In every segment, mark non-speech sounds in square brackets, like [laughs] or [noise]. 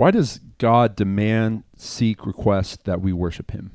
Why does God demand, seek, request that we worship Him?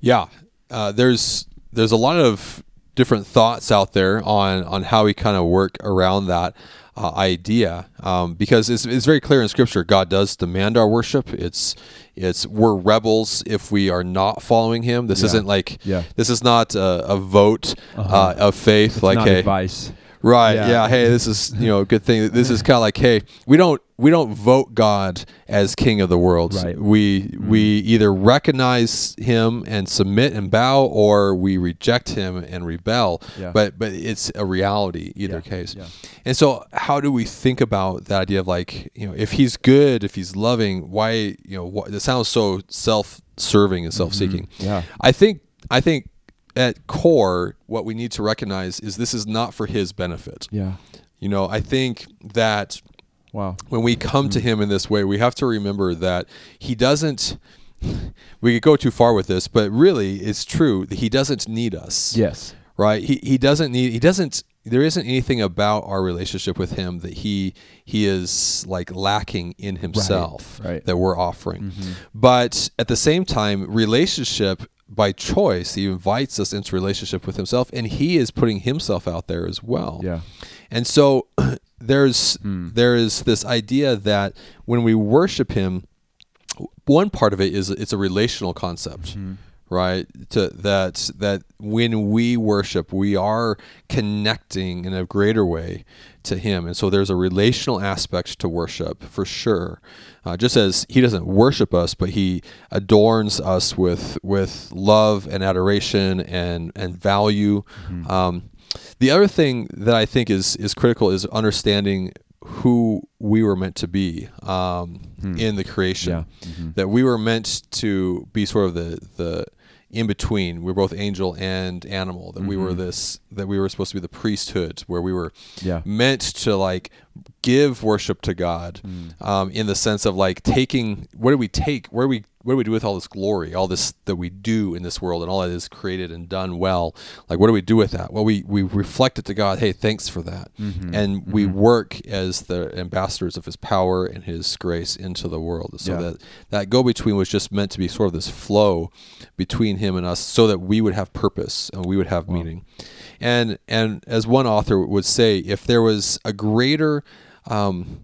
Yeah, uh, there's there's a lot of different thoughts out there on on how we kind of work around that uh, idea um, because it's, it's very clear in scripture god does demand our worship it's it's we're rebels if we are not following him this Yeah. isn't like Yeah. this is not a, a vote Uh-huh. uh, of faith It's like advice. Right. Yeah. Yeah. Hey, this is you know a good thing. This is kind of like hey, we don't we don't vote God as King of the world. Right. We we either recognize Him and submit and bow, or we reject Him and rebel. Yeah. But but it's a reality either Yeah. case. Yeah. And so, how do we think about that idea of like you know if He's good, if He's loving, why you know what, it sounds so self-serving and self-seeking. Mm-hmm. Yeah. I think I think at core what we need to recognize is this is not for his benefit. Yeah. You know, I think that Wow. when we come to him in this way, we have to remember that he doesn't [laughs] we could go too far with this, but really it's true that he doesn't need us. Yes. Right? He he doesn't need he doesn't there isn't anything about our relationship with him that he he is like lacking in himself right. Mm-hmm. that we're offering. But at the same time, relationship by choice, he invites us into relationship with himself and he is putting himself out there as well. Yeah. And so [clears throat] there's hmm. there is this idea that when we worship him, one part of it is it's a relational concept. Mm-hmm. Right, to that that when we worship, we are connecting in a greater way to Him, and so there's a relational aspect to worship for sure. Uh, just as He doesn't worship us, but He adorns us with with love and adoration and and value. Um, the other thing that I think is is critical is understanding who we were meant to be um, in the creation. Yeah. Mm-hmm. That we were meant to be sort of the the in between. We're both angel and animal. That we were this. That we were supposed to be the priesthood, where we were Yeah. meant to like give worship to God, um, in the sense of like taking. What do we take? Where do we what do we do with all this glory, all this that we do in this world, and all that is created and done well? Like, what do we do with that? Well, we we reflect it to God. Hey, thanks for that, and we work as the ambassadors of His power and His grace into the world. So Yeah. that that go between was just meant to be sort of this flow between Him and us, so that we would have purpose and we would have meaning. And and as one author would say, if there was a greater um,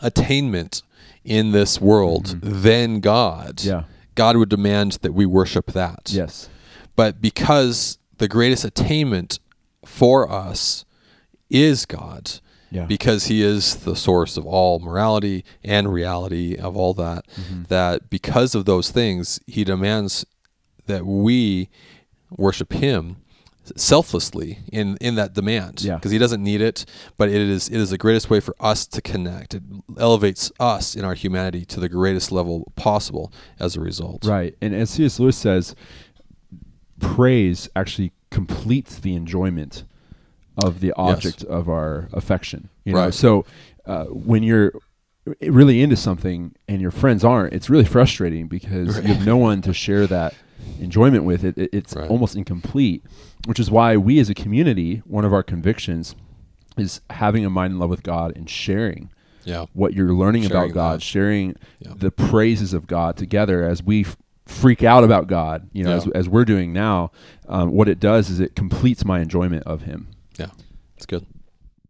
attainment in this world than God, Mm-hmm. Yeah. God would demand that we worship that. Yes. But because the greatest attainment for us is God, Yeah. because He is the source of all morality and reality of all that, Mm-hmm. that because of those things, He demands that we worship Him selflessly in in that demand Yeah. because he doesn't need it but it is it is the greatest way for us to connect it elevates us in our humanity to the greatest level possible as a result Right. And as C.S. Lewis says, praise actually completes the enjoyment of the object of our affection. You know, Right. so uh, when you're really into something and your friends aren't, it's really frustrating because you have no one to share that enjoyment with. It, it it's Right. almost incomplete, which is why we as a community, one of our convictions is having a mind in love with God and sharing yeah what you're learning Sharing about God, that. sharing Yeah. the praises of God together as we f- freak out about God, you know, Yeah. as, as we're doing now. Um, what it does is it completes my enjoyment of Him. yeah it's good